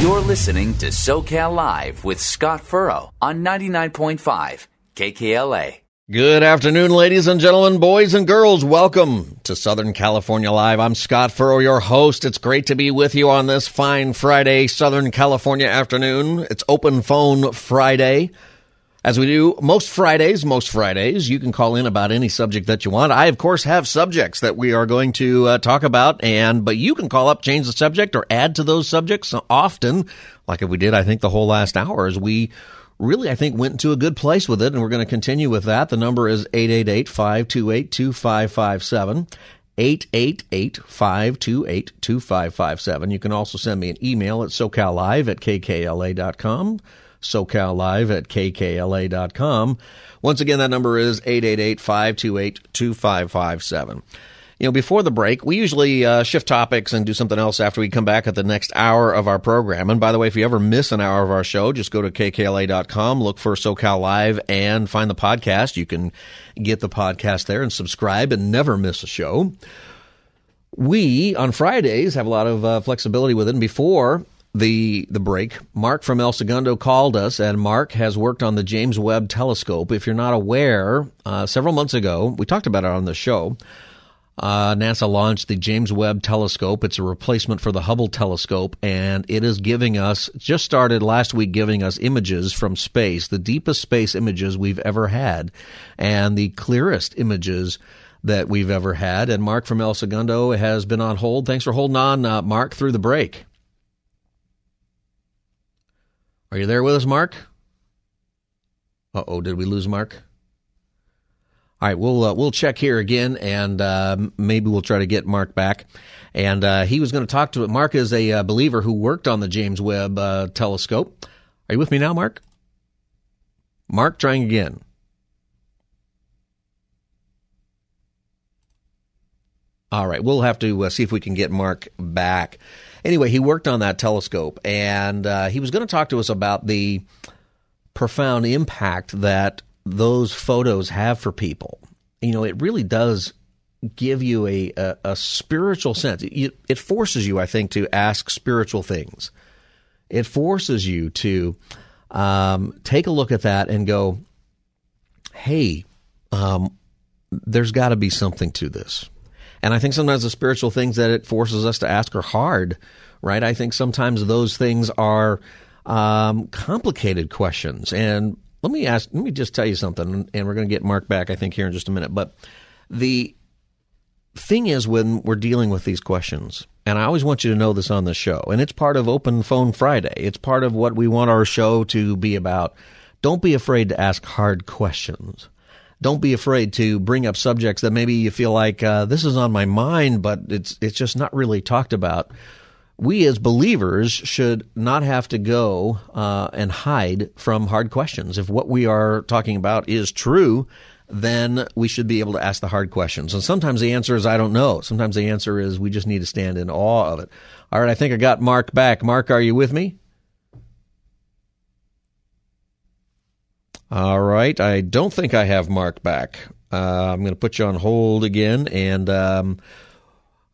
You're listening to SoCal Live with Scott Furrow on 99.5 KKLA. Good afternoon, ladies and gentlemen, boys and girls. Welcome to Southern California Live. I'm Scott Furrow, your host. It's great to be with you on this fine Friday, Southern California afternoon. It's Open Phone Friday. As we do most Fridays, most Fridays, you can call in about any subject that you want. I, of course, have subjects that we are going to uh, talk about, and but you can call up, change the subject, or add to those subjects often, like if we did, I think, the whole last hour, as we really, I think, went into a good place with it, and we're going to continue with that. The number is 888-528-2557. 888-528-2557. You can also send me an email at socallive at kkla.com SoCalLive at kkla.com. Once again, that number is 888-528-2557. You know, before the break, we usually uh, shift topics and do something else after we come back at the next hour of our program. And by the way, if you ever miss an hour of our show, just go to kkla.com, look for SoCal Live, and find the podcast. You can get the podcast there and subscribe and never miss a show. We, on Fridays, have a lot of uh, flexibility with it. And before the the break, Mark from El Segundo called us, and Mark has worked on the James Webb Telescope. If you're not aware, uh, several months ago we talked about it on the show. Uh, NASA launched the James Webb Telescope. It's a replacement for the Hubble Telescope, and it is giving us just started last week giving us images from space, the deepest space images we've ever had, and the clearest images that we've ever had. And Mark from El Segundo has been on hold. Thanks for holding on, uh, Mark, through the break. Are you there with us, Mark? Uh oh, did we lose Mark? All right, we'll uh, we'll check here again, and uh, maybe we'll try to get Mark back. And uh, he was going to talk to Mark is a uh, believer who worked on the James Webb uh, Telescope. Are you with me now, Mark? Mark, trying again. All right, we'll have to uh, see if we can get Mark back anyway, he worked on that telescope, and uh, he was going to talk to us about the profound impact that those photos have for people. You know, it really does give you a, a, a spiritual sense. It, it, forces you, I think, to ask spiritual things. It forces you to um, take a look at that and go, hey, um, there's got to be something to this. And I think sometimes the spiritual things that it forces us to ask are hard, right? I think sometimes those things are um, complicated questions. And let me ask, let me just tell you something, and we're going to get Mark back, I think, here in just a minute. But the thing is, when we're dealing with these questions, and I always want you to know this on the show, and it's part of Open Phone Friday, it's part of what we want our show to be about. Don't be afraid to ask hard questions don't be afraid to bring up subjects that maybe you feel like uh, this is on my mind, but it's it's just not really talked about. We as believers should not have to go uh, and hide from hard questions. If what we are talking about is true, then we should be able to ask the hard questions. And sometimes the answer is I don't know. Sometimes the answer is we just need to stand in awe of it. All right, I think I got Mark back. Mark, are you with me? All right. I don't think I have Mark back. Uh, I'm going to put you on hold again. And um,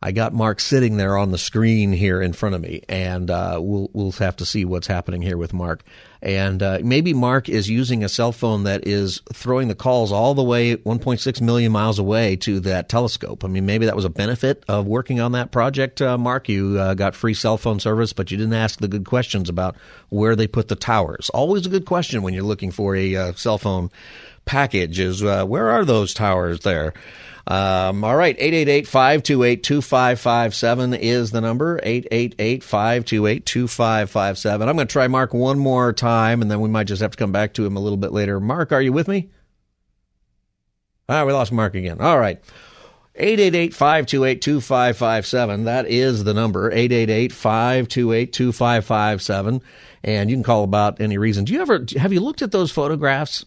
I got Mark sitting there on the screen here in front of me. And uh, we'll, we'll have to see what's happening here with Mark. And uh, maybe Mark is using a cell phone that is throwing the calls all the way 1.6 million miles away to that telescope. I mean, maybe that was a benefit of working on that project, uh, Mark. You uh, got free cell phone service, but you didn't ask the good questions about where they put the towers. Always a good question when you're looking for a uh, cell phone package is uh, where are those towers there? Um, all right, 888-528-2557 is the number, 888-528-2557. I'm going to try Mark one more time, and then we might just have to come back to him a little bit later. Mark, are you with me? Ah, we lost Mark again. All right. 888-528-2557. That is the number, 888-528-2557. And you can call about any reason. Do you ever, have you looked at those photographs?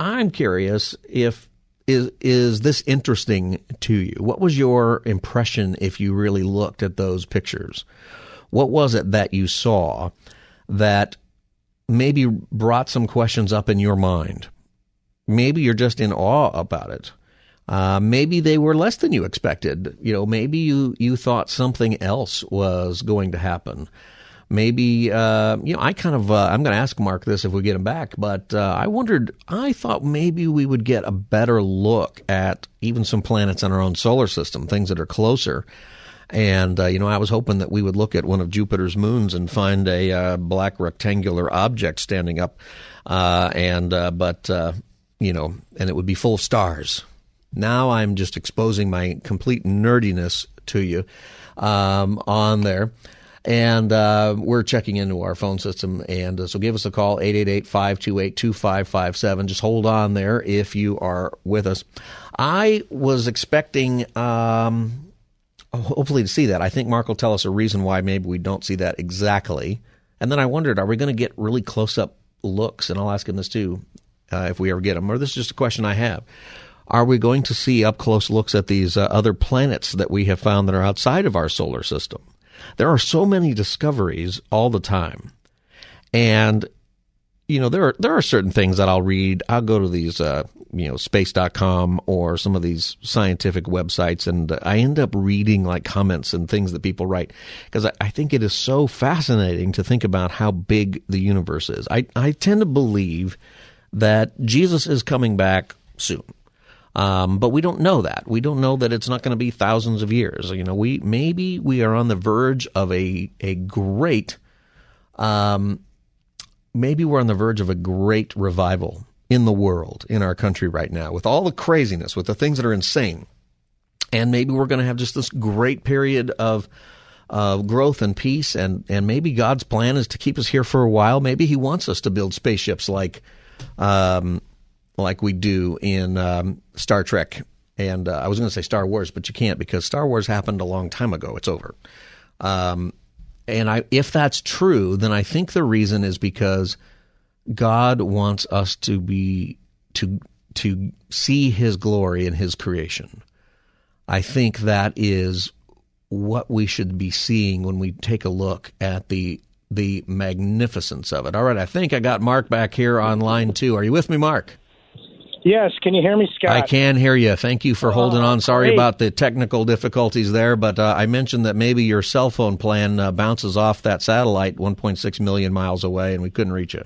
I'm curious if, is, is this interesting to you? What was your impression if you really looked at those pictures? What was it that you saw that maybe brought some questions up in your mind? Maybe you're just in awe about it. Uh, maybe they were less than you expected. You know, maybe you, you thought something else was going to happen. Maybe, uh, you know, I kind of, uh, I'm going to ask Mark this if we get him back, but uh, I wondered, I thought maybe we would get a better look at even some planets in our own solar system, things that are closer. And, uh, you know, I was hoping that we would look at one of Jupiter's moons and find a uh, black rectangular object standing up. Uh, and, but, you know, and it would be full of stars. Now I'm just exposing my complete nerdiness to you um, on there. And uh, we're checking into our phone system. And uh, so give us a call, 888 528 2557. Just hold on there if you are with us. I was expecting, um, hopefully, to see that. I think Mark will tell us a reason why maybe we don't see that exactly. And then I wondered, are we going to get really close up looks? And I'll ask him this too, uh, if we ever get them. Or this is just a question I have are we going to see up close looks at these uh, other planets that we have found that are outside of our solar system? There are so many discoveries all the time. And you know, there are there are certain things that I'll read. I'll go to these uh, you know, space.com or some of these scientific websites and I end up reading like comments and things that people write because I, I think it is so fascinating to think about how big the universe is. I, I tend to believe that Jesus is coming back soon. Um, but we don't know that. We don't know that it's not going to be thousands of years. You know, we maybe we are on the verge of a a great, um, maybe we're on the verge of a great revival in the world, in our country right now, with all the craziness, with the things that are insane, and maybe we're going to have just this great period of growth and peace, and and maybe God's plan is to keep us here for a while. Maybe He wants us to build spaceships like. Um, like we do in um, Star Trek. And uh, I was going to say Star Wars, but you can't because Star Wars happened a long time ago. It's over. Um, and I, if that's true, then I think the reason is because God wants us to be to to see His glory in His creation. I think that is what we should be seeing when we take a look at the the magnificence of it. All right, I think I got Mark back here on line two. Are you with me, Mark? Yes, can you hear me, Scott? I can hear you. Thank you for holding on. Sorry great. about the technical difficulties there, but uh, I mentioned that maybe your cell phone plan uh, bounces off that satellite 1.6 million miles away, and we couldn't reach you.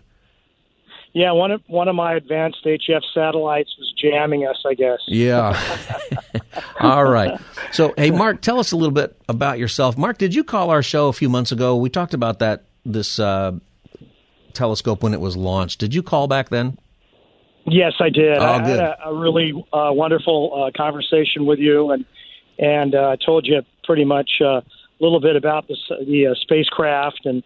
Yeah, one of one of my advanced HF satellites was jamming us. I guess. Yeah. All right. So, hey, Mark, tell us a little bit about yourself. Mark, did you call our show a few months ago? We talked about that this uh, telescope when it was launched. Did you call back then? Yes, I did. Oh, I good. had a, a really uh, wonderful uh, conversation with you, and and uh, told you pretty much uh, a little bit about the, the uh, spacecraft and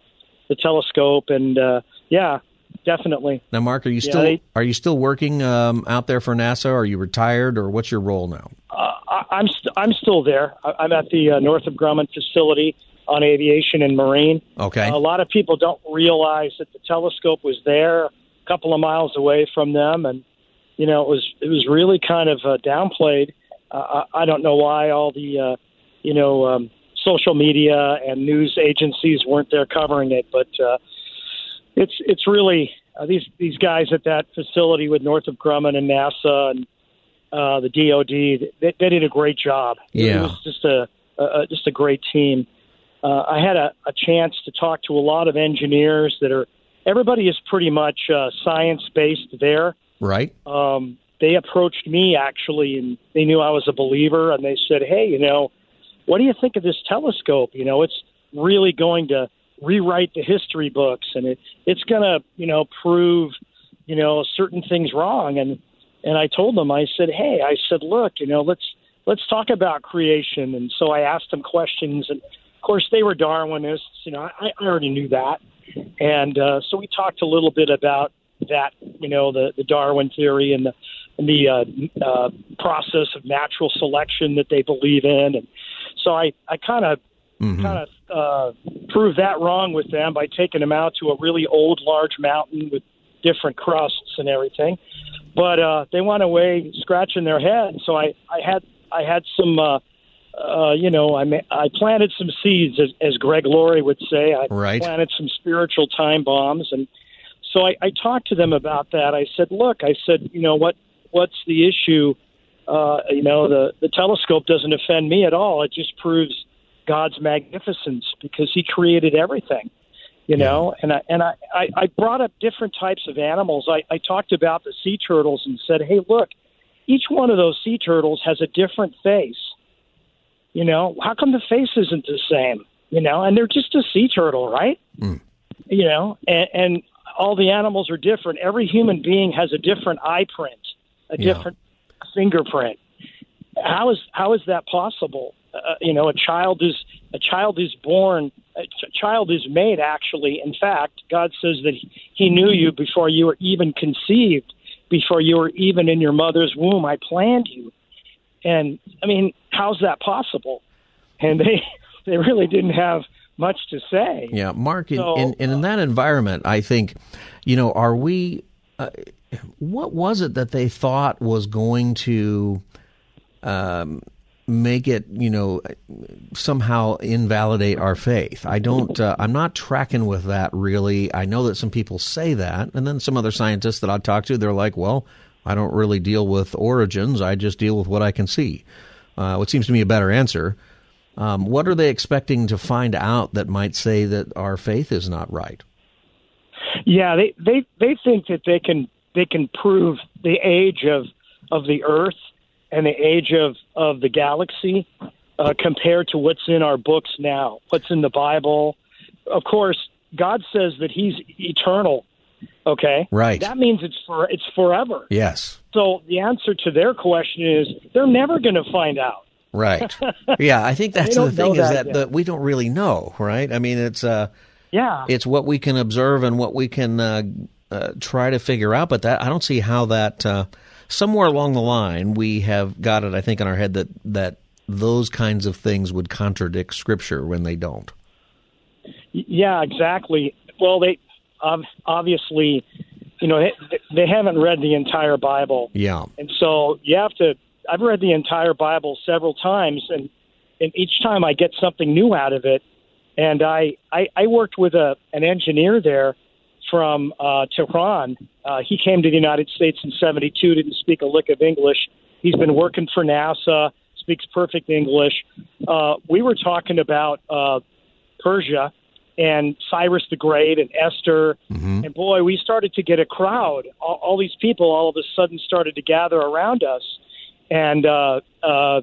the telescope, and uh, yeah, definitely. Now, Mark, are you still yeah, they, are you still working um, out there for NASA? Are you retired, or what's your role now? Uh, I, I'm st- I'm still there. I- I'm at the uh, Northrop Grumman facility on aviation and marine. Okay. A lot of people don't realize that the telescope was there couple of miles away from them, and you know it was it was really kind of uh, downplayed. Uh, I don't know why all the uh, you know um, social media and news agencies weren't there covering it, but uh, it's it's really uh, these these guys at that facility with Northrop Grumman and NASA and uh, the DoD they, they did a great job. Yeah. It was just a, a just a great team. Uh, I had a, a chance to talk to a lot of engineers that are everybody is pretty much uh, science based there. Right. Um, they approached me actually, and they knew I was a believer, and they said, "Hey, you know, what do you think of this telescope? You know, it's really going to rewrite the history books, and it it's going to, you know, prove, you know, certain things wrong." And and I told them, I said, "Hey, I said, look, you know, let's let's talk about creation." And so I asked them questions, and of course they were Darwinists. You know, I, I already knew that. And uh, so we talked a little bit about that, you know, the, the Darwin theory and the the uh, uh, process of natural selection that they believe in, and so I I kind of Mm-hmm. kind of uh, proved that wrong with them by taking them out to a really old, large mountain with different crusts and everything. But uh, they went away scratching their head. So I, I had I had some, uh, uh, you know, I ma- I planted some seeds, as, as Greg Laurie would say. I Right. planted some spiritual time bombs, and so I, I talked to them about that. I said, look, I said, you know what what's the issue? Uh, you know, the the telescope doesn't offend me at all. It just proves God's magnificence because He created everything. You know, and I and I, I, I brought up different types of animals. I, I talked about the sea turtles and said, hey, look, each one of those sea turtles has a different face. You know, how come the face isn't the same? You know, and they're just a sea turtle, right? You know, and, and all the animals are different. Every human being has a different eye print, a Yeah. different fingerprint. How is how is that possible? Uh, you know, a child is a child is born. A ch- child is made. Actually, in fact, God says that he, he knew you before you were even conceived, before you were even in your mother's womb. I planned you, and I mean, how's that possible? And they they really didn't have much to say. Yeah, Mark, in, So, in, in, in that environment, I think, you know, are we, uh, what was it that they thought was going to um, make it, you know, somehow invalidate our faith? I don't, uh, I'm not tracking with that really. I know that some people say that, and then some other scientists that I talk to, they're like, well, I don't really deal with origins, I just deal with what I can see. Uh, what seems to me a better answer. Um, what are they expecting to find out that might say that our faith is not right? Yeah, they they they think that they can they can prove the age of of the Earth and the age of of the galaxy uh, compared to what's in our books now, what's in the Bible. Of course, God says that He's eternal. Okay, Right. That means it's for it's forever. Yes. So the answer to their question is they're never going to find out. Right. yeah, I think that's the thing is that that, that we don't really know, right? I mean, it's uh, Yeah, it's what we can observe and what we can uh, uh, try to figure out. But that I don't see how that uh, somewhere along the line we have got it. I think in our head that that those kinds of things would contradict Scripture when they don't. Yeah, exactly. Well, they obviously, you know, they, they haven't read the entire Bible, Yeah. and so you have to. I've read the entire Bible several times, and and each time I get something new out of it. And I I, I worked with a an engineer there from uh, Tehran. Uh, he came to the United States in '72. Didn't speak a lick of English. He's been working for NASA. Speaks perfect English. Uh, we were talking about uh, Persia and Cyrus the Great and Esther. And boy, we started to get a crowd. All, all these people all of a sudden started to gather around us. And uh, uh,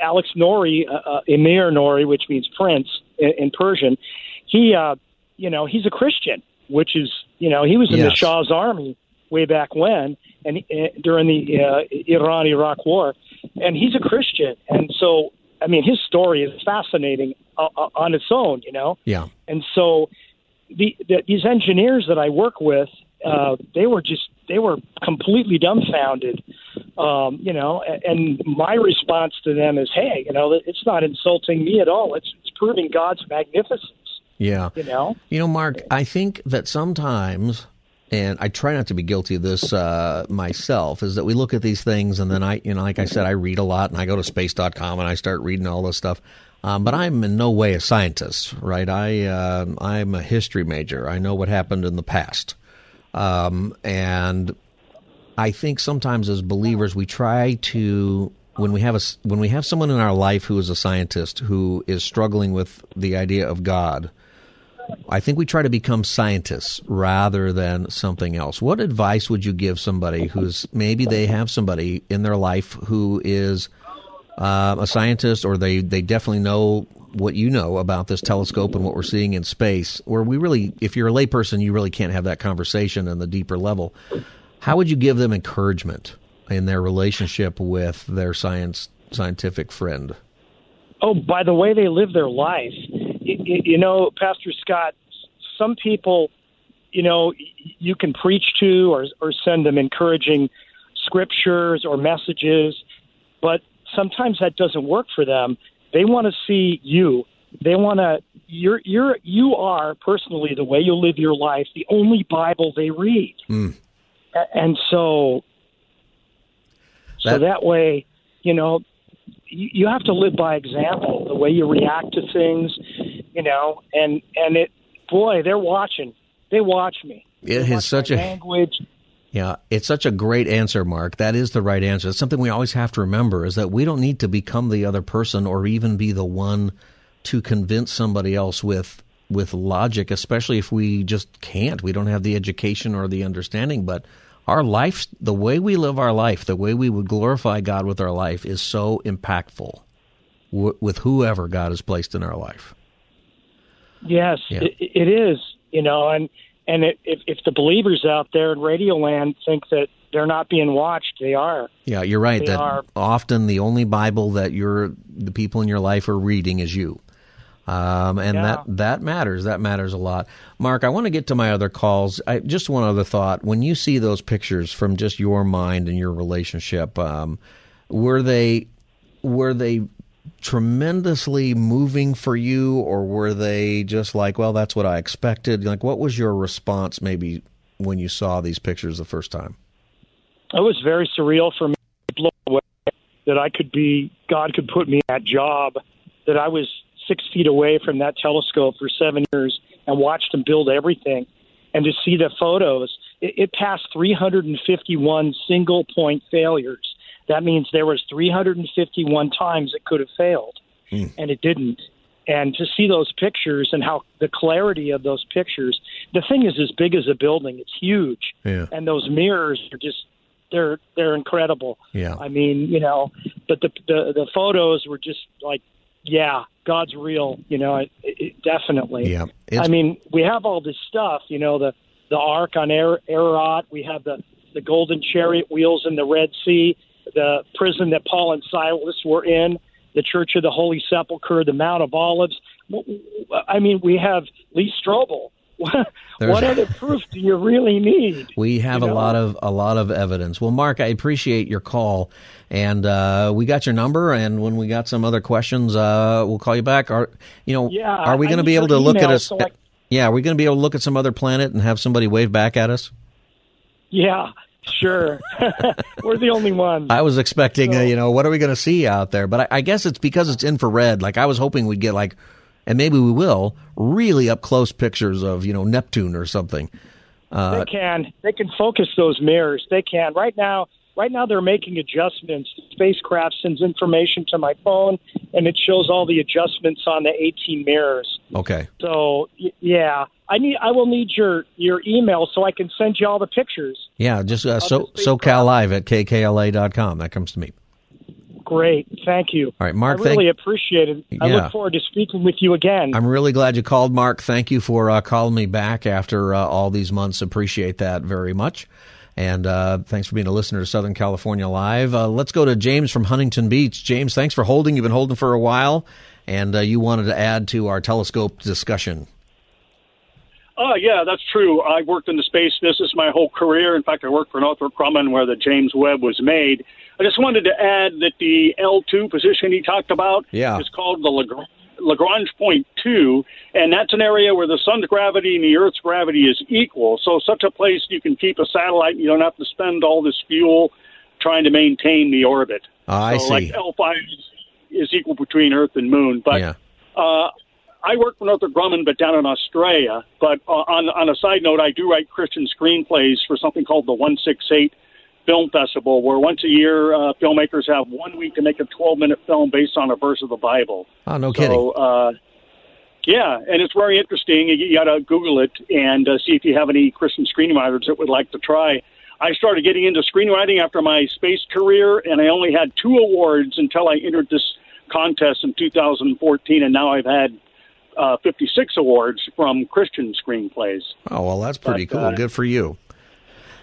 Alex Nori, uh, uh, Emir Nori, which means prince in, in Persian, he, uh, you know, he's a Christian, which is, you know, he was in the Shah's army way back when, and uh, during the uh, Iran-Iraq War, and he's a Christian, and so I mean, his story is fascinating on its own, you know. Yeah. And so the, the these engineers that I work with, uh, they were just they were completely dumbfounded, um, you know. And, and my response to them is, hey, you know, it's not insulting me at all. It's it's proving God's magnificence, Yeah. you know. You know, Mark, I think that sometimes, and I try not to be guilty of this uh, myself, is that we look at these things and then I, you know, like I said, I read a lot and I go to space.com and I start reading all this stuff. Um, but I'm in no way a scientist, right? I uh, I'm a history major. I know what happened in the past, um, and I think sometimes as believers we try to when we have a when we have someone in our life who is a scientist who is struggling with the idea of God. I think we try to become scientists rather than something else. What advice would you give somebody who's maybe they have somebody in their life who is uh, a scientist, or they they definitely know what you know about this telescope and what we're seeing in space? Where we really, if you're a layperson, you really can't have that conversation on the deeper level. How would you give them encouragement in their relationship with their science scientific friend? Oh, by the way they live their life. You, know, Pastor Scott, some people, you know, you can preach to or, or send them encouraging scriptures or messages, but sometimes that doesn't work for them. They want to see you. They want to you're you're you are personally the way you live your life the only Bible they read, mm. and so that, so that way, you know, you, you have to live by example. The way you react to things, you know, and and it boy, they're watching. They watch me. It is such a language. Yeah, it's such a great answer, Mark. That is the right answer. It's something we always have to remember is that we don't need to become the other person or even be the one to convince somebody else with with logic, especially if we just can't. We don't have the education or the understanding, but our life, the way we live our life, the way we would glorify God with our life is so impactful w- with whoever God has placed in our life. Yes, yeah. it, it is. You know, and and it, if if the believers out there in Radioland think that they're not being watched, they are. Yeah, you're right. They that are. often the only Bible that you're the people in your life are reading is you. Um, and yeah. that that matters. That matters a lot. Mark, I want to get to my other calls. I, just one other thought: when you see those pictures from just your mind and your relationship, um, were they were they tremendously moving for you, or were they just like, well, that's what I expected? Like, what was your response maybe when you saw these pictures the first time? It was very surreal for me that I could be, God could put me that job, that I was six feet away from that telescope for seven years and watched him build everything. And to see the photos, it, it passed 351 single point failures that means there was 351 times it could have failed, mm. and it didn't. And to see those pictures and how the clarity of those pictures, the thing is as big as a building. It's huge, yeah. and those mirrors are just they're they're incredible. Yeah. I mean, you know, but the the, the photos were just like, yeah, God's real. You know, it, it, definitely. Yeah. I mean, we have all this stuff. You know, the the Ark on Ararat. We have the the golden chariot wheels in the Red Sea the prison that Paul and Silas were in, the Church of the Holy Sepulchre, the Mount of Olives. I mean, we have Lee Strobel. what other proof do you really need? We have you know? a lot of a lot of evidence. Well, Mark, I appreciate your call, and uh, we got your number. And when we got some other questions, uh, we'll call you back. Are you know? Yeah, are we going to be able to look at us? So I, yeah, are we going to be able to look at some other planet and have somebody wave back at us? Yeah, Sure, we're the only ones. I was expecting, so, uh, you know, what are we going to see out there? But I, I, guess it's because it's infrared. Like I was hoping we'd get like, and maybe we will, really up close pictures of you know Neptune or something. Uh, they can. They can focus those mirrors. They can. Right now, right now they're making adjustments. The spacecraft sends information to my phone, and it shows all the adjustments on the 18 mirrors. Okay. So yeah, I need. I will need your your email so I can send you all the pictures. Yeah, just uh, so SoCal Live at kkla.com. That comes to me. Great, thank you. All right, Mark. I really thank- appreciate it. I yeah. look forward to speaking with you again. I'm really glad you called, Mark. Thank you for uh, calling me back after uh, all these months. Appreciate that very much. And uh, thanks for being a listener to Southern California Live. Uh, let's go to James from Huntington Beach. James, thanks for holding. You've been holding for a while, and uh, you wanted to add to our telescope discussion. Oh, yeah, that's true. I've worked in the space business my whole career. In fact, I worked for Northrop Grumman where the James Webb was made. I just wanted to add that the L2 position he talked about yeah. is called the Lagrange. Lagrange point two, and that's an area where the sun's gravity and the Earth's gravity is equal. So, such a place you can keep a satellite. and You don't have to spend all this fuel trying to maintain the orbit. Oh, I so, see. Like L five is, equal between Earth and Moon, but. Yeah. Uh, I work for Northrop Grumman, but down in Australia. But uh, on on a side note, I do write Christian screenplays for something called the One Six Eight Film Festival, where once a year uh, filmmakers have one week to make a 12 minute film based on a verse of the Bible. Oh, no so, kidding. Uh, yeah, and it's very interesting. You, you got to Google it and uh, see if you have any Christian screenwriters that would like to try. I started getting into screenwriting after my space career, and I only had two awards until I entered this contest in 2014, and now I've had uh, 56 awards from Christian screenplays. Oh well, that's pretty but, cool. Uh, Good for you.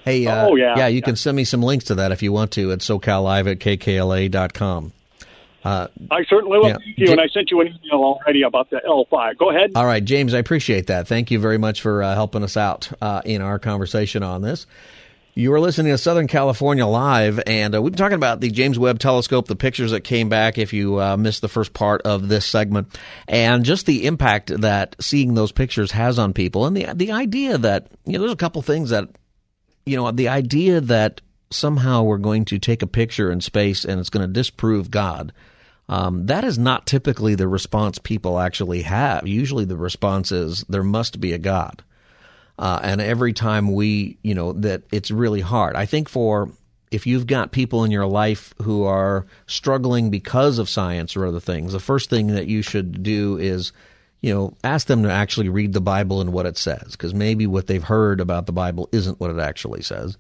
Hey, uh, oh, yeah. yeah, you yeah. can send me some links to that if you want to at SoCalLive at KKLA.com. Uh, I certainly will. yeah. Thank you, and I sent you an email already about the L5. Go ahead. All right, James, I appreciate that. Thank you very much for uh, helping us out uh, in our conversation on this. You are listening to Southern California Live, and uh, we've been talking about the James Webb Telescope, the pictures that came back if you uh, missed the first part of this segment, and just the impact that seeing those pictures has on people, and the the idea that you know there's a couple things that you know the idea that somehow we're going to take a picture in space and it's going to disprove God. Um, that is not typically the response people actually have. Usually, the response is there must be a God. Uh, and every time we, you know, that it's really hard. I think for if you've got people in your life who are struggling because of science or other things, the first thing that you should do is, you know, ask them to actually read the Bible and what it says, because maybe what they've heard about the Bible isn't what it actually says.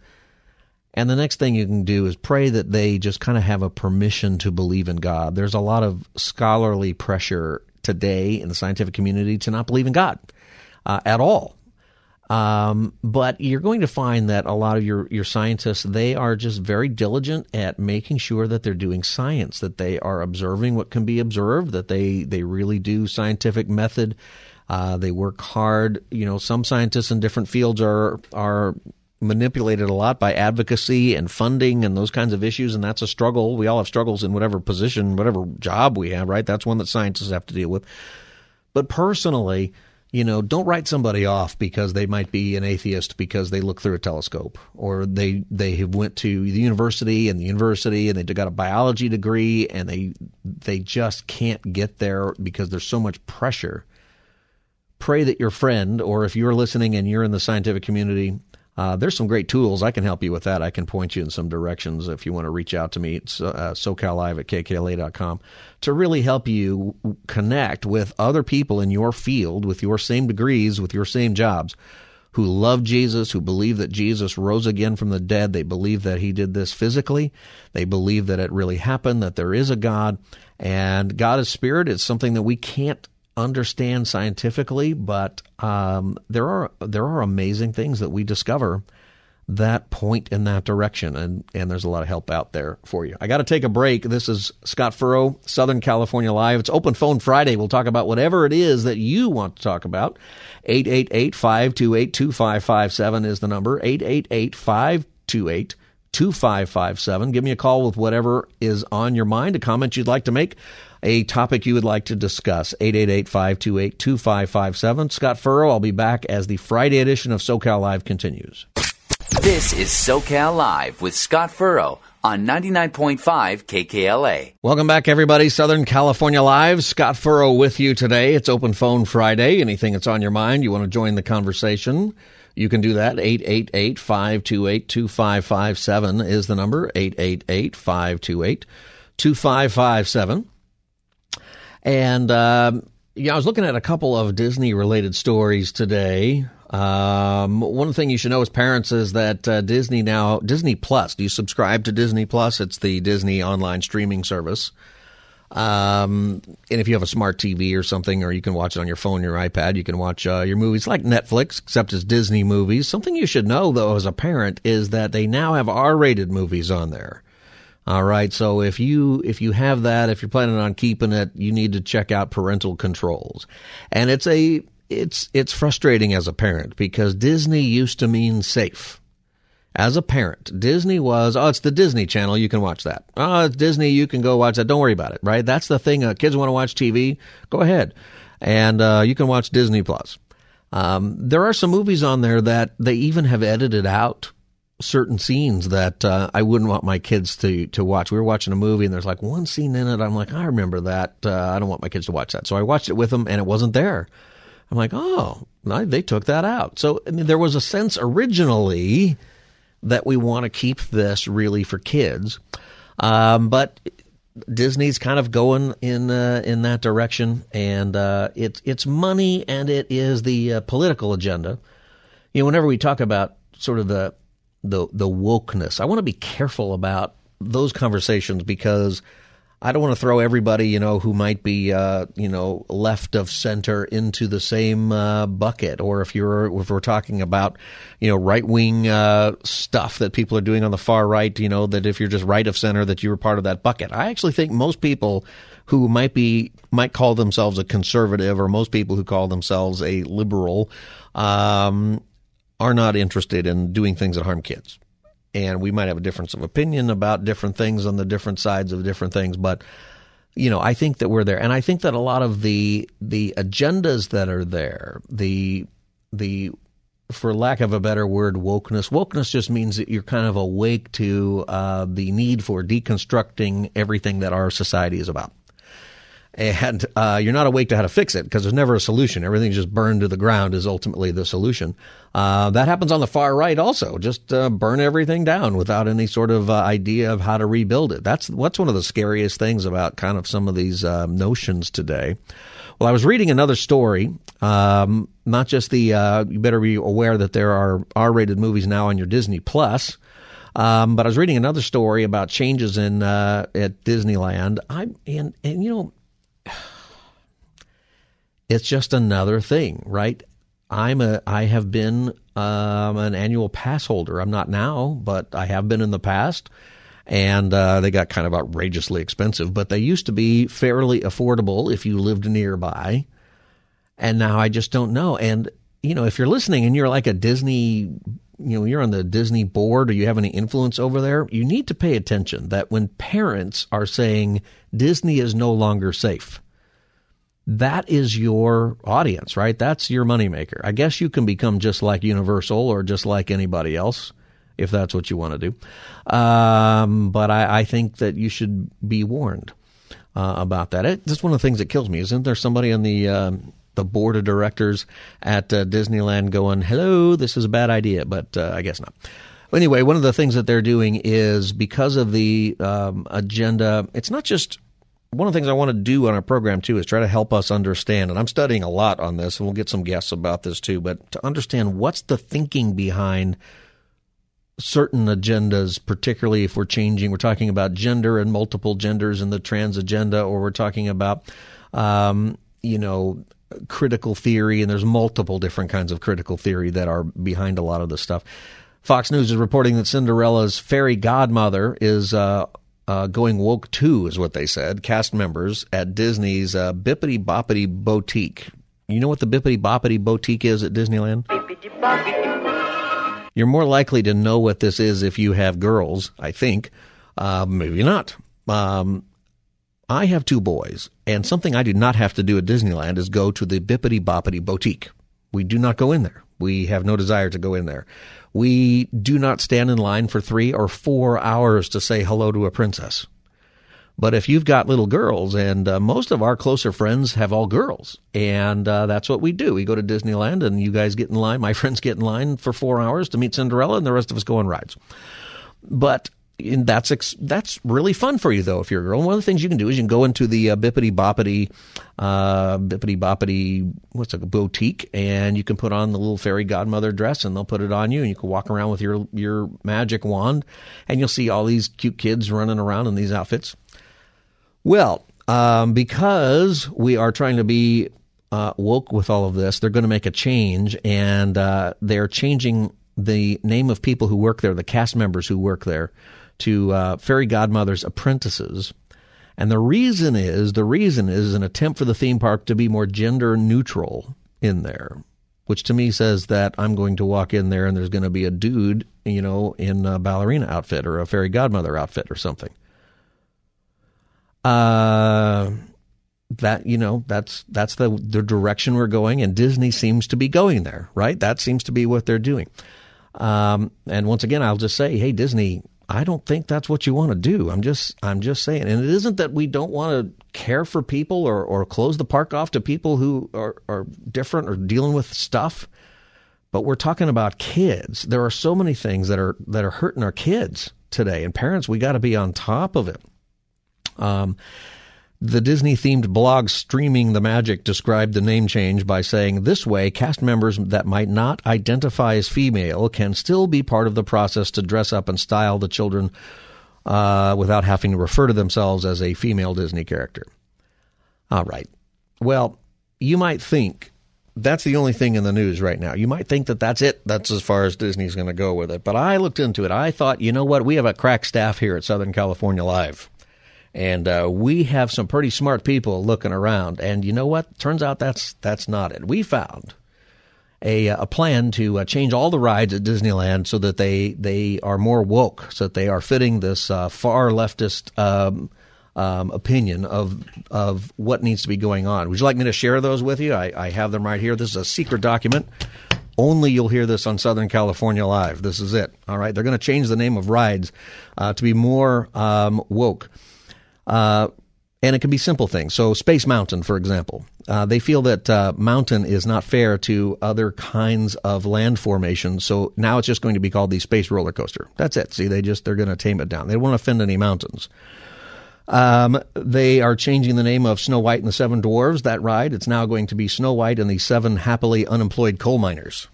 And the next thing you can do is pray that they just kind of have a permission to believe in God. There's a lot of scholarly pressure today in the scientific community to not believe in God uh, at all. Um, but you're going to find that a lot of your, your scientists, they are just very diligent at making sure that they're doing science, that they are observing what can be observed, that they, they really do scientific method. Uh, they work hard. You know, some scientists in different fields are, are manipulated a lot by advocacy and funding and those kinds of issues. And that's a struggle. We all have struggles in whatever position, whatever job we have, right? That's one that scientists have to deal with. But personally, you know, don't write somebody off because they might be an atheist because they look through a telescope or they they have went to the university and the university and they got a biology degree and they they just can't get there because there's so much pressure. Pray that your friend or if you're listening and you're in the scientific community uh, there's some great tools. I can help you with that. I can point you in some directions if you want to reach out to me. It's uh, SoCalLive at KKLA.com to really help you connect with other people in your field with your same degrees, with your same jobs who love Jesus, who believe that Jesus rose again from the dead. They believe that he did this physically. They believe that it really happened, that there is a God. And God is spirit. It's something that we can't understand scientifically, but um, there are there are amazing things that we discover that point in that direction, and and there's a lot of help out there for you. I got to take a break. This is Scott Furrow, Southern California Live. It's Open Phone Friday. We'll talk about whatever it is that you want to talk about. 888-528-2557 is the number. 888-528 2557. Give me a call with whatever is on your mind, a comment you'd like to make a topic you would like to discuss. 888-528-2557. Scott Furrow, I'll be back as the Friday edition of SoCal Live continues. This is SoCal Live with Scott Furrow on 99.5 KKLA. Welcome back, everybody. Southern California Live. Scott Furrow with you today. It's Open Phone Friday. Anything that's on your mind, you want to join the conversation, you can do that. 888 528 2557 is the number. 888 528 2557. And um, yeah, I was looking at a couple of Disney related stories today. Um, one thing you should know as parents is that uh, Disney now Disney Plus. Do you subscribe to Disney Plus? It's the Disney online streaming service. Um, and if you have a smart TV or something, or you can watch it on your phone, your iPad, you can watch uh, your movies like Netflix, except it's Disney movies. Something you should know though as a parent is that they now have R-rated movies on there. All right. So if you if you have that, if you're planning on keeping it, you need to check out parental controls. And it's a it's it's frustrating as a parent because Disney used to mean safe. As a parent, Disney was, oh, it's the Disney Channel. You can watch that. Oh, it's Disney. You can go watch that. Don't worry about it, right? That's the thing. Uh, kids want to watch TV. Go ahead. And uh, you can watch Disney Plus. Um, there are some movies on there that they even have edited out certain scenes that uh, I wouldn't want my kids to to watch. We were watching a movie and there's like one scene in it. I'm like, I remember that. Uh, I don't want my kids to watch that. So I watched it with them and it wasn't there. I'm like, oh, they took that out. So I mean, there was a sense originally that we want to keep this really for kids, um, but Disney's kind of going in uh, in that direction, and uh, it's it's money and it is the uh, political agenda. You know, whenever we talk about sort of the the the wokeness. I want to be careful about those conversations because I don't want to throw everybody, you know, who might be, uh, you know, left of center into the same uh, bucket. Or if you're, if we're talking about, you know, right wing uh, stuff that people are doing on the far right, you know, that if you're just right of center, that you're part of that bucket. I actually think most people who might be might call themselves a conservative, or most people who call themselves a liberal, um, are not interested in doing things that harm kids. And we might have a difference of opinion about different things on the different sides of different things, but you know, I think that we're there, and I think that a lot of the the agendas that are there, the the for lack of a better word, wokeness. Wokeness just means that you're kind of awake to uh, the need for deconstructing everything that our society is about and uh, you're not awake to how to fix it because there's never a solution. Everything's just burned to the ground is ultimately the solution. Uh, that happens on the far right also. Just uh, burn everything down without any sort of uh, idea of how to rebuild it. That's what's one of the scariest things about kind of some of these uh, notions today. Well, I was reading another story. Um, not just the uh, you better be aware that there are R-rated movies now on your Disney Plus. Um, but I was reading another story about changes in uh, at Disneyland. I and and you know it's just another thing, right? I'm a I have been um, an annual pass holder. I'm not now, but I have been in the past. And uh, they got kind of outrageously expensive, but they used to be fairly affordable if you lived nearby. And now I just don't know. And you know, if you're listening and you're like a Disney, you know, you're on the Disney board or you have any influence over there, you need to pay attention that when parents are saying Disney is no longer safe that is your audience, right? That's your moneymaker. I guess you can become just like Universal or just like anybody else if that's what you want to do. Um, but I, I, think that you should be warned uh, about that. That's one of the things that kills me. Isn't there somebody on the um, the board of directors at uh, Disneyland going, "Hello, this is a bad idea," but uh, I guess not. Anyway, one of the things that they're doing is because of the um, agenda. It's not just one of the things I want to do on our program too is try to help us understand, and I'm studying a lot on this, and we'll get some guests about this too, but to understand what's the thinking behind certain agendas, particularly if we're changing, we're talking about gender and multiple genders in the trans agenda, or we're talking about, um, you know, critical theory, and there's multiple different kinds of critical theory that are behind a lot of this stuff. Fox News is reporting that Cinderella's fairy godmother is uh, uh, going woke too, is what they said. Cast members at Disney's uh, Bibbidi Bobbidi Boutique. You know what the Bibbidi Bobbidi Boutique is at Disneyland? You're more likely to know what this is if you have girls, I think. Uh, maybe not. Um, I have two boys, and something I do not have to do at Disneyland is go to the Bibbidi Bobbidi Boutique. We do not go in there. We have no desire to go in there. We do not stand in line for three or four hours to say hello to a princess. But if you've got little girls, and uh, most of our closer friends have all girls, and uh, that's what we do. We go to Disneyland, and you guys get in line. My friends get in line for four hours to meet Cinderella, and the rest of us go on rides. But and that's ex- that's really fun for you though if you're a girl. And one of the things you can do is you can go into the uh, bibbidi bobbidi, uh, bibbidi bobbidi, what's a boutique, and you can put on the little fairy godmother dress, and they'll put it on you, and you can walk around with your your magic wand, and you'll see all these cute kids running around in these outfits. Well, um, because we are trying to be uh, woke with all of this, they're going to make a change, and uh, they're changing the name of people who work there, the cast members who work there to uh, fairy godmother's apprentices. And the reason is the reason is an attempt for the theme park to be more gender neutral in there, which to me says that I'm going to walk in there and there's going to be a dude, you know, in a ballerina outfit or a fairy godmother outfit or something. Uh, that you know that's that's the the direction we're going, and Disney seems to be going there, right? That seems to be what they're doing. Um, and once again, I'll just say, hey, Disney, I don't think that's what you want to do. I'm just I'm just saying. And it isn't that we don't want to care for people or, or close the park off to people who are, are different or dealing with stuff. But we're talking about kids. There are so many things that are that are hurting our kids today. And parents, we got to be on top of it. Um, the Disney themed blog Streaming the Magic described the name change by saying, This way, cast members that might not identify as female can still be part of the process to dress up and style the children uh, without having to refer to themselves as a female Disney character. All right. Well, you might think that's the only thing in the news right now. You might think that that's it. That's as far as Disney's going to go with it. But I looked into it. I thought, you know what? We have a crack staff here at Southern California Live. And uh, we have some pretty smart people looking around. And you know what? Turns out that's that's not it. We found, a, a plan to uh, change all the rides at Disneyland so that they they are more woke, so that they are fitting this uh, far leftist um, um, opinion of of what needs to be going on. Would you like me to share those with you? I, I have them right here. This is a secret document. Only you'll hear this on Southern California Live. This is it. All right, they're going to change the name of rides uh, to be more um, woke. Uh, and it can be simple things. So, Space Mountain, for example, uh, they feel that uh, mountain is not fair to other kinds of land formations. So now it's just going to be called the Space Roller Coaster. That's it. See, they just they're going to tame it down. They won't offend any mountains. Um, they are changing the name of Snow White and the Seven Dwarves. That ride, it's now going to be Snow White and the Seven Happily Unemployed Coal Miners.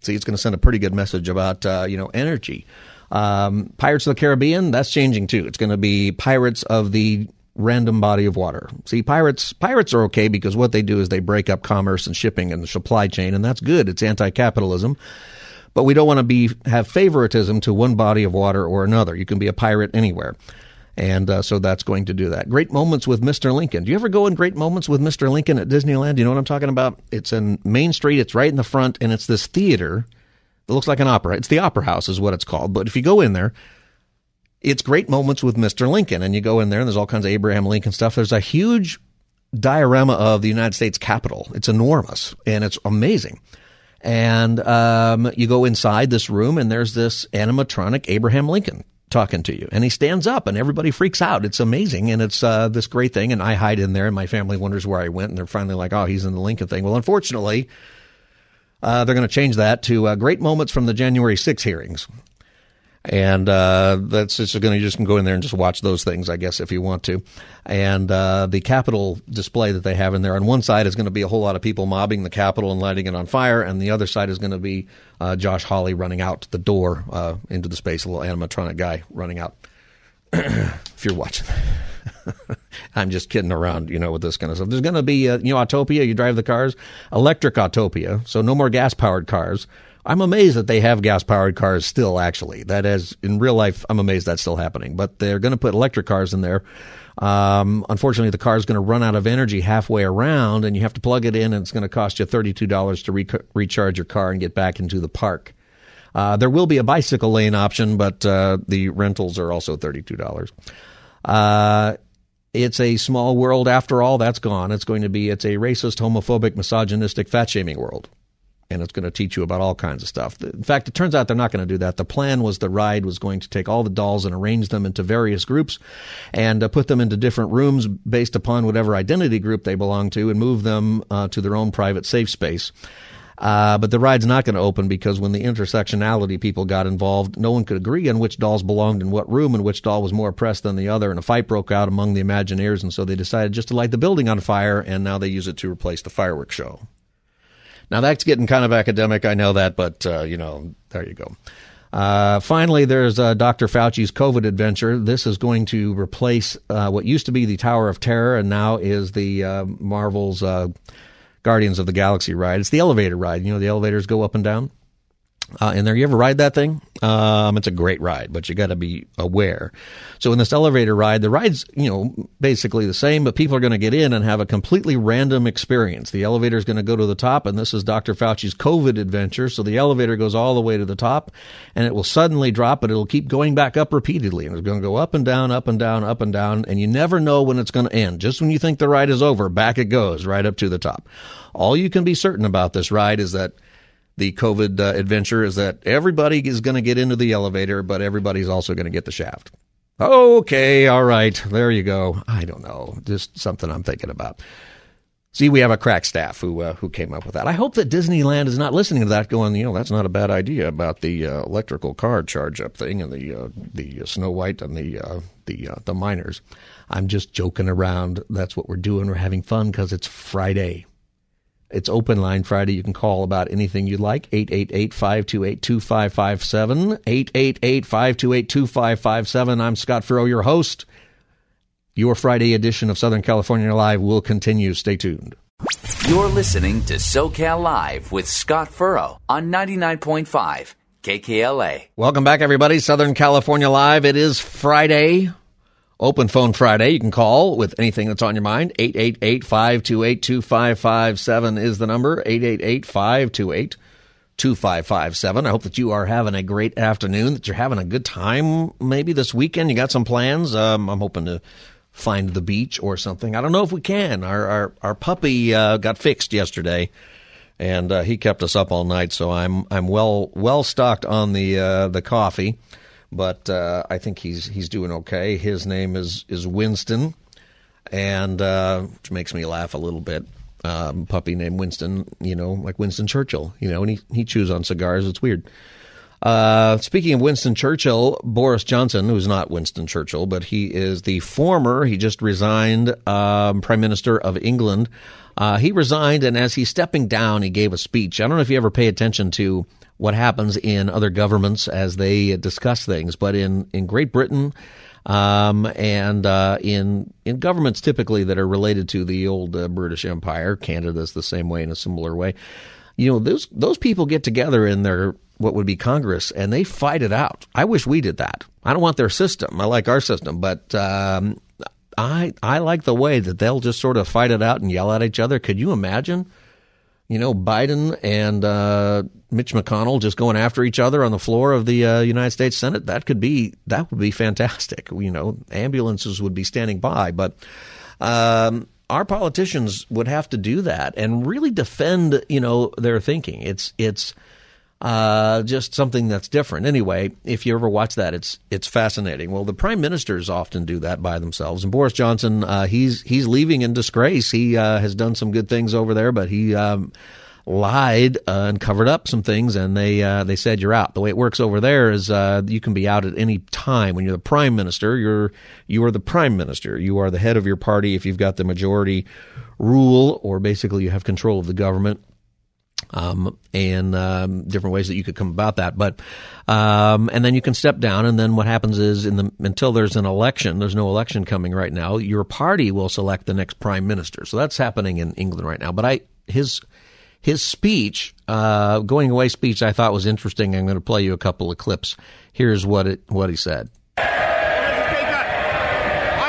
See, it's going to send a pretty good message about uh, you know energy. Um, Pirates of the Caribbean, that's changing too. It's going to be Pirates of the random body of water. See, pirates pirates are okay because what they do is they break up commerce and shipping and the supply chain, and that's good. It's anti-capitalism. But we don't want to be have favoritism to one body of water or another. You can be a pirate anywhere. And uh, so that's going to do that. Great moments with Mr. Lincoln. Do you ever go in great moments with Mr. Lincoln at Disneyland? You know what I'm talking about? It's in Main Street. It's right in the front, and it's this theater that looks like an opera. It's the Opera House, is what it's called. But if you go in there, it's great moments with Mr. Lincoln. And you go in there and there's all kinds of Abraham Lincoln stuff. There's a huge diorama of the United States Capitol. It's enormous and it's amazing. And um, you go inside this room and there's this animatronic Abraham Lincoln talking to you. And he stands up and everybody freaks out. It's amazing. And it's uh, this great thing. And I hide in there and my family wonders where I went. And they're finally like, oh, he's in the Lincoln thing. Well, unfortunately, uh, they're going to change that to uh, great moments from the January 6 hearings and uh, that's just going to just go in there and just watch those things, I guess, if you want to. And uh, the Capitol display that they have in there on one side is going to be a whole lot of people mobbing the Capitol and lighting it on fire, and the other side is going to be uh, Josh Hawley running out the door uh, into the space, a little animatronic guy running out. if you're watching. I'm just kidding around, you know, with this kind of stuff. There's going to be, uh, you know, Autopia. You drive the cars, electric Autopia, so no more gas powered cars. I'm amazed that they have gas powered cars still, actually. That is, in real life, I'm amazed that's still happening. But they're going to put electric cars in there. Um, unfortunately, the car is going to run out of energy halfway around, and you have to plug it in, and it's going to cost you $32 to re- recharge your car and get back into the park. Uh, there will be a bicycle lane option, but uh, the rentals are also $32. Uh, it's a small world after all. That's gone. It's going to be, it's a racist, homophobic, misogynistic, fat shaming world and it's going to teach you about all kinds of stuff. In fact, it turns out they're not going to do that. The plan was the ride was going to take all the dolls and arrange them into various groups and uh, put them into different rooms based upon whatever identity group they belong to and move them uh, to their own private safe space. Uh, but the ride's not going to open because when the intersectionality people got involved, no one could agree on which dolls belonged in what room and which doll was more oppressed than the other. And a fight broke out among the Imagineers, and so they decided just to light the building on fire, and now they use it to replace the fireworks show. Now that's getting kind of academic, I know that, but uh, you know, there you go. Uh, finally, there's uh, Dr. Fauci's COVID adventure. This is going to replace uh, what used to be the Tower of Terror and now is the uh, Marvel's uh, Guardians of the Galaxy ride. It's the elevator ride. You know, the elevators go up and down uh, in there. You ever ride that thing? Um, it's a great ride, but you got to be aware. So in this elevator ride, the ride's you know basically the same, but people are going to get in and have a completely random experience. The elevator is going to go to the top, and this is Dr. Fauci's COVID adventure. So the elevator goes all the way to the top, and it will suddenly drop, but it'll keep going back up repeatedly, and it's going to go up and down, up and down, up and down, and you never know when it's going to end. Just when you think the ride is over, back it goes right up to the top. All you can be certain about this ride is that the COVID uh, adventure is that everybody is going to get into the elevator, but everybody's also going to get the shaft. Okay, all right, there you go. I don't know, just something I'm thinking about. See, we have a crack staff who uh, who came up with that. I hope that Disneyland is not listening to that, going, you know, that's not a bad idea about the uh, electrical car charge up thing and the uh, the Snow White and the uh, the uh, the miners. I'm just joking around. That's what we're doing. We're having fun because it's Friday. It's open line Friday. You can call about anything you'd like. 888-528-2557. 888-528-2557. I'm Scott Furrow, your host. Your Friday edition of Southern California Live will continue. Stay tuned. You're listening to SoCal Live with Scott Furrow on 99.5 KKLA. Welcome back, everybody. Southern California Live. It is Friday. Open Phone Friday. You can call with anything that's on your mind. 888 528 2557 is the number. 888 528 2557. I hope that you are having a great afternoon, that you're having a good time maybe this weekend. You got some plans. Um, I'm hoping to find the beach or something. I don't know if we can. Our our, our puppy uh, got fixed yesterday, and uh, he kept us up all night. So I'm I'm well well stocked on the uh, the coffee, but uh, I think he's he's doing okay. His name is is Winston, and uh, which makes me laugh a little bit. Um, puppy named Winston, you know, like Winston Churchill, you know, and he, he chews on cigars. It's weird. Uh, speaking of Winston Churchill, Boris Johnson, who's not Winston Churchill, but he is the former, he just resigned, um, Prime Minister of England. Uh, he resigned, and as he's stepping down, he gave a speech. I don't know if you ever pay attention to what happens in other governments as they discuss things, but in, in Great Britain, um, and uh, in in governments typically that are related to the old uh, British Empire, Canada's the same way in a similar way. You know, those those people get together in their what would be Congress and they fight it out. I wish we did that. I don't want their system. I like our system, but um, I I like the way that they'll just sort of fight it out and yell at each other. Could you imagine? You know, Biden and uh, Mitch McConnell just going after each other on the floor of the uh, United States Senate. That could be that would be fantastic. You know, ambulances would be standing by, but um, our politicians would have to do that and really defend. You know, their thinking. It's it's uh, just something that's different. Anyway, if you ever watch that, it's it's fascinating. Well, the prime ministers often do that by themselves, and Boris Johnson, uh, he's he's leaving in disgrace. He uh, has done some good things over there, but he um, lied uh, and covered up some things, and they uh, they said you're out. The way it works over there is uh, you can be out at any time. When you're the prime minister, you're you are the prime minister. You are the head of your party if you've got the majority rule, or basically you have control of the government um, and um, different ways that you could come about that. But um, and then you can step down, and then what happens is in the until there's an election, there's no election coming right now. Your party will select the next prime minister. So that's happening in England right now. But I his his speech, uh, going away speech, I thought was interesting. I'm going to play you a couple of clips. Here's what it what he said. I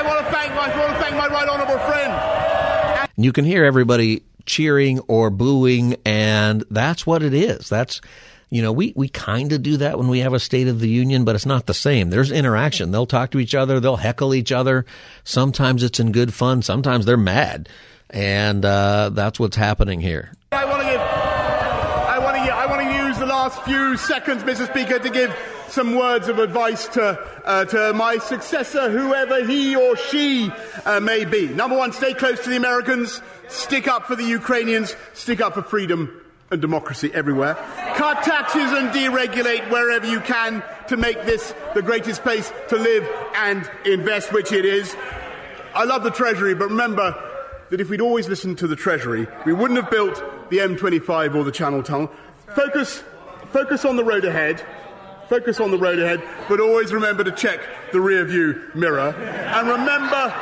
want to thank my, I want to thank my right honourable friend. And you can hear everybody cheering or booing, and that's what it is. That's you know, we, we kind of do that when we have a State of the Union, but it's not the same. There's interaction. They'll talk to each other. They'll heckle each other. Sometimes it's in good fun. Sometimes they're mad. And, uh, that's what's happening here. I want to give, I want to, I want to use the last few seconds, Mr. Speaker, to give some words of advice to, uh, to my successor, whoever he or she uh, may be. Number one, stay close to the Americans. Stick up for the Ukrainians. Stick up for freedom and democracy everywhere. Cut taxes and deregulate wherever you can to make this the greatest place to live and invest, which it is. I love the Treasury, but remember that if we'd always listened to the Treasury, we wouldn't have built the M25 or the Channel Tunnel. Focus, focus on the road ahead. Focus on the road ahead, but always remember to check the rear view mirror. And remember,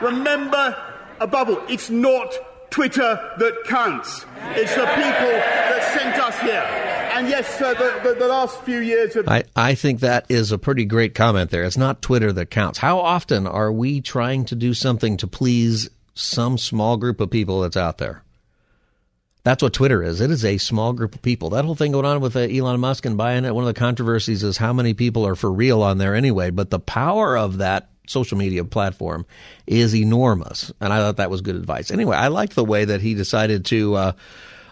remember, above all, it's not Twitter that counts. It's the people that sent us here. And yes, uh, the, the, the, last few years have. I, I think that is a pretty great comment there. It's not Twitter that counts. How often are we trying to do something to please some small group of people that's out there? That's what Twitter is. It is a small group of people. That whole thing going on with uh, Elon Musk and buying it, one of the controversies is how many people are for real on there anyway. But the power of that social media platform is enormous. And I thought that was good advice. Anyway, I liked the way that he decided to, uh,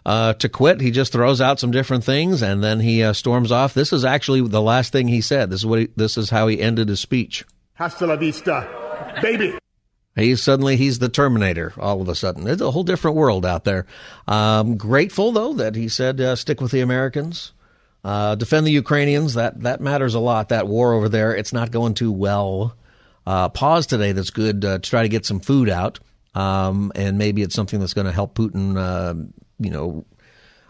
uh, to quit. He just throws out some different things and then he uh, storms off. This is actually the last thing he said. This is what he, this is how he ended his speech. Hasta la vista, baby. He's suddenly he's the Terminator. All of a sudden, it's a whole different world out there. Um, grateful though that he said uh, stick with the Americans, uh, defend the Ukrainians. That that matters a lot. That war over there, it's not going too well uh, pause today that's good uh, to try to get some food out. Um, and maybe it's something that's going to help Putin, uh, you know,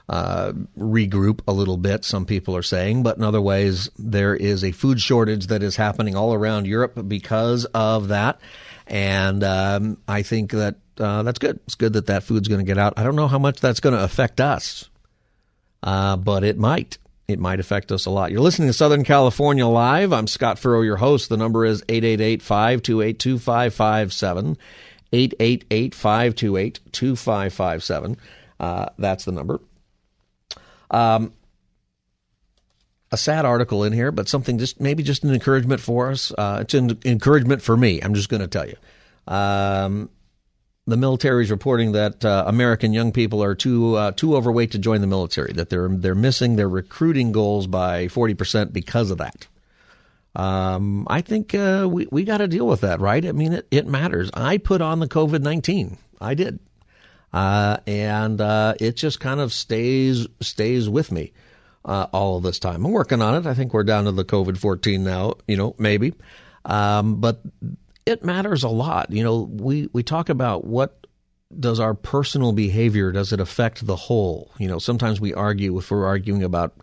uh, regroup a little bit, some people are saying. But in other ways, there is a food shortage that is happening all around Europe because of that. And um, I think that uh, that's good. It's good that that food's going to get out. I don't know how much that's going to affect us, uh, but it might. it might affect us a lot. You're listening to Southern California Live. I'm Scott Furrow, your host. The number is 888 528 2557. 888 528 2557. Uh, that's the number. Um, a sad article in here, but something just maybe just an encouragement for us. Uh, it's an encouragement for me. I'm just going to tell you. Um, the military is reporting that uh, American young people are too uh, too overweight to join the military. That they're they're missing their recruiting goals by forty percent because of that. Um, I think uh, we we got to deal with that, right? I mean, it, it matters. I put on the COVID nineteen. I did, uh, and uh, it just kind of stays stays with me uh, all of this time. I'm working on it. I think we're down to the COVID fourteen now. You know, maybe, um, but it matters a lot. You know, we, we talk about what does our personal behavior, does it affect the whole? You know, sometimes we argue if we're arguing about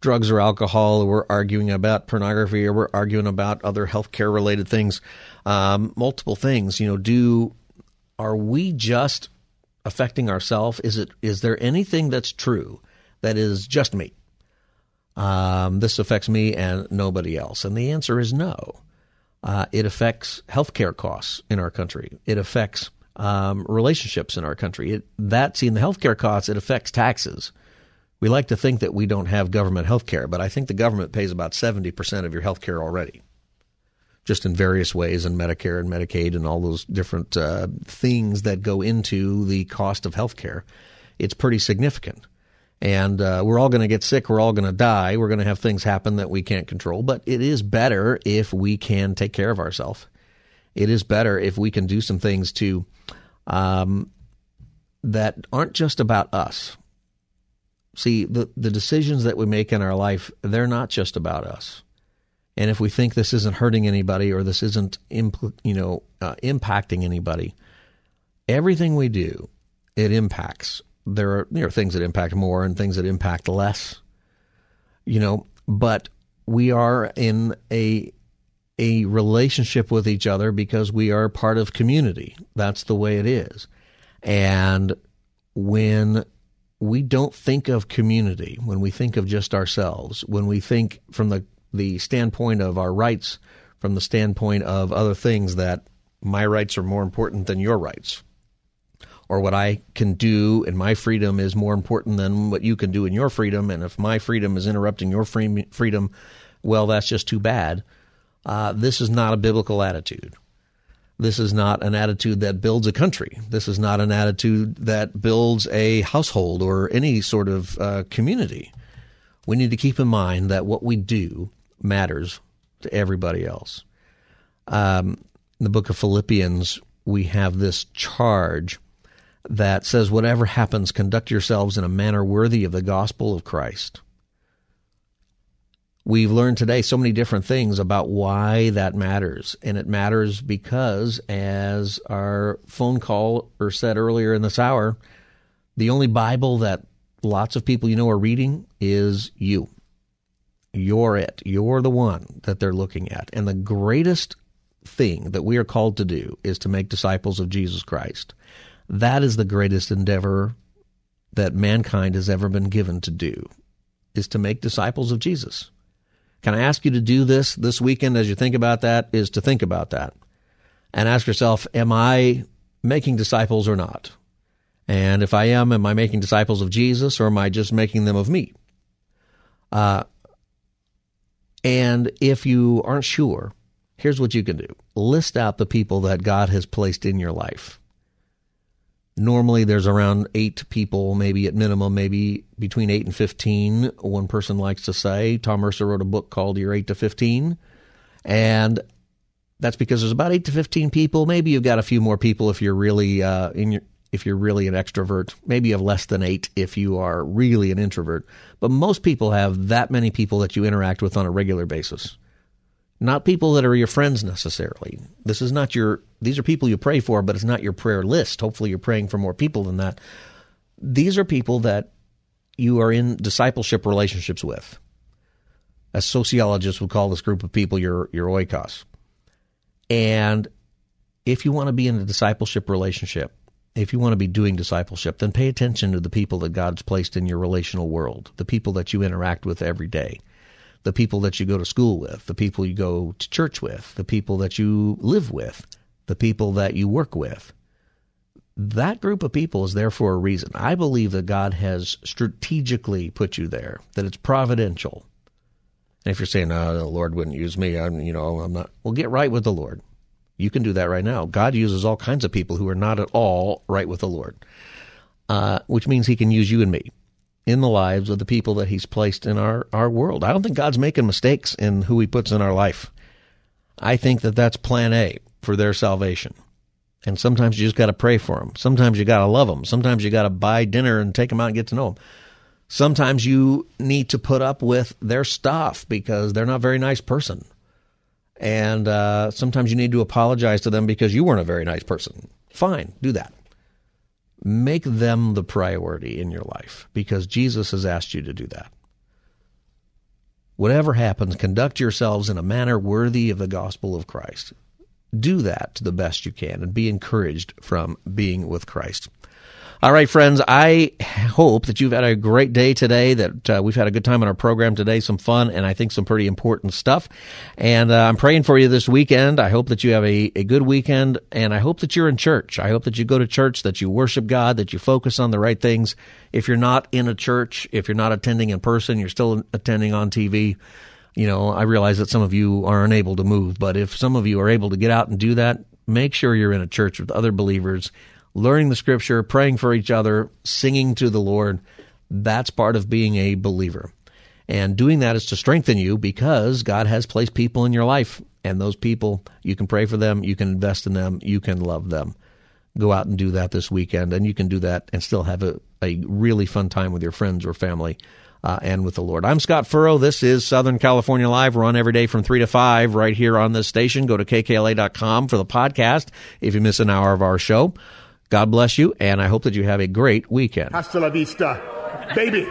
drugs or alcohol, or we're arguing about pornography, or we're arguing about other healthcare related things, um, multiple things. You know, do are we just affecting ourselves? Is it is there anything that's true that is just me? Um, this affects me and nobody else, and the answer is no. Uh, it affects healthcare costs in our country. It affects um, relationships in our country. It, that, see, in the healthcare costs, it affects taxes. We like to think that we don't have government health care, but I think the government pays about 70% of your health care already, just in various ways, in Medicare and Medicaid and all those different uh, things that go into the cost of health care. It's pretty significant and uh, we're all going to get sick. We're all going to die. We're going to have things happen that we can't control. But it is better if we can take care of ourselves. It is better if we can do some things to um, that aren't just about us. See, the the decisions that we make in our life, they're not just about us. And if we think this isn't hurting anybody or this isn't, impl- you know, uh, impacting anybody, everything we do, it impacts there are you know, things that impact more and things that impact less. You know, but we are in a a relationship with each other because we are part of community. That's the way it is. And when we don't think of community, when we think of just ourselves, when we think from the, the standpoint of our rights, from the standpoint of other things that my rights are more important than your rights, or what I can do and my freedom is more important than what you can do in your freedom. And if my freedom is interrupting your freedom, well, that's just too bad. Uh, this is not a biblical attitude. This is not an attitude that builds a country. This is not an attitude that builds a household or any sort of uh, community. We need to keep in mind that what we do matters to everybody else. Um, in the book of Philippians, we have this charge that says, whatever happens, conduct yourselves in a manner worthy of the gospel of Christ. We've learned today so many different things about why that matters. And it matters because, as our phone call or said earlier in this hour, the only Bible that lots of people you know are reading is you. You're it. You're the one that they're looking at. And the greatest thing that we are called to do is to make disciples of Jesus Christ. That is the greatest endeavor that mankind has ever been given to do, is to make disciples of Jesus. Can I ask you to do this this weekend as you think about that? Is to think about that and ask yourself, am I making disciples or not? And if I am, am I making disciples of Jesus or am I just making them of me? Uh, and if you aren't sure, here's what you can do list out the people that God has placed in your life Normally, there's around eight people, maybe at minimum, maybe between eight and 15. One person likes to say. Tom Mercer wrote a book called Your 8 to 15. And that's because there's about 8 to 15 people. Maybe you've got a few more people if you're really uh, in your if you're really an extrovert. Maybe you have less than eight if you are really an introvert. But most people have that many people that you interact with on a regular basis not people that are your friends necessarily. This is not your, these are people you pray for, but it's not your prayer list. Hopefully you're praying for more people than that. These are people that you are in discipleship relationships with. As sociologists would call this group of people your, your oikos. And if you want to be in a discipleship relationship, if you want to be doing discipleship, then pay attention to the people that God's placed in your relational world, the people that you interact with every day, the people that you go to school with, the people you go to church with, the people that you live with, the people that you work with. That group of people is there for a reason. I believe that God has strategically put you there, that it's providential. And if you're saying, "Oh, the Lord wouldn't use me," I'm, you know, I'm not. Well, get right with the Lord. You can do that right now. God uses all kinds of people who are not at all right with the Lord, uh, which means He can use you and me in the lives of the people that He's placed in our, our world. I don't think God's making mistakes in who He puts in our life. I think that that's plan A for their salvation. And sometimes you just got to pray for them. Sometimes you got to love them. Sometimes you got to buy dinner and take them out and get to know them. Sometimes you need to put up with their stuff because they're not a very nice person and uh, sometimes you need to apologize to them because you weren't a very nice person. Fine, do that. Make them the priority in your life because Jesus has asked you to do that. Whatever happens, conduct yourselves in a manner worthy of the gospel of Christ. Do that to the best you can and be encouraged from being with Christ. All right, friends, I hope that you've had a great day today, that uh, we've had a good time on our program today, some fun, and I think some pretty important stuff. And uh, I'm praying for you this weekend. I hope that you have a, a good weekend, and I hope that you're in church. I hope that you go to church, that you worship God, that you focus on the right things. If you're not in a church, if you're not attending in person, you're still attending on TV. You know, I realize that some of you are unable to move, but if some of you are able to get out and do that, make sure you're in a church with other believers learning the scripture, praying for each other, singing to the Lord. That's part of being a believer. And doing that is to strengthen you because God has placed people in your life. And those people, you can pray for them, you can invest in them, you can love them. Go out and do that this weekend. And you can do that and still have a, a really fun time with your friends or family. Uh, and with the Lord. I'm Scott Furrow. This is Southern California Live. We're on every day from 3 to 5 right here on this station. Go to kkla.com for the podcast if you miss an hour of our show. God bless you, and I hope that you have a great weekend. Hasta la vista, baby.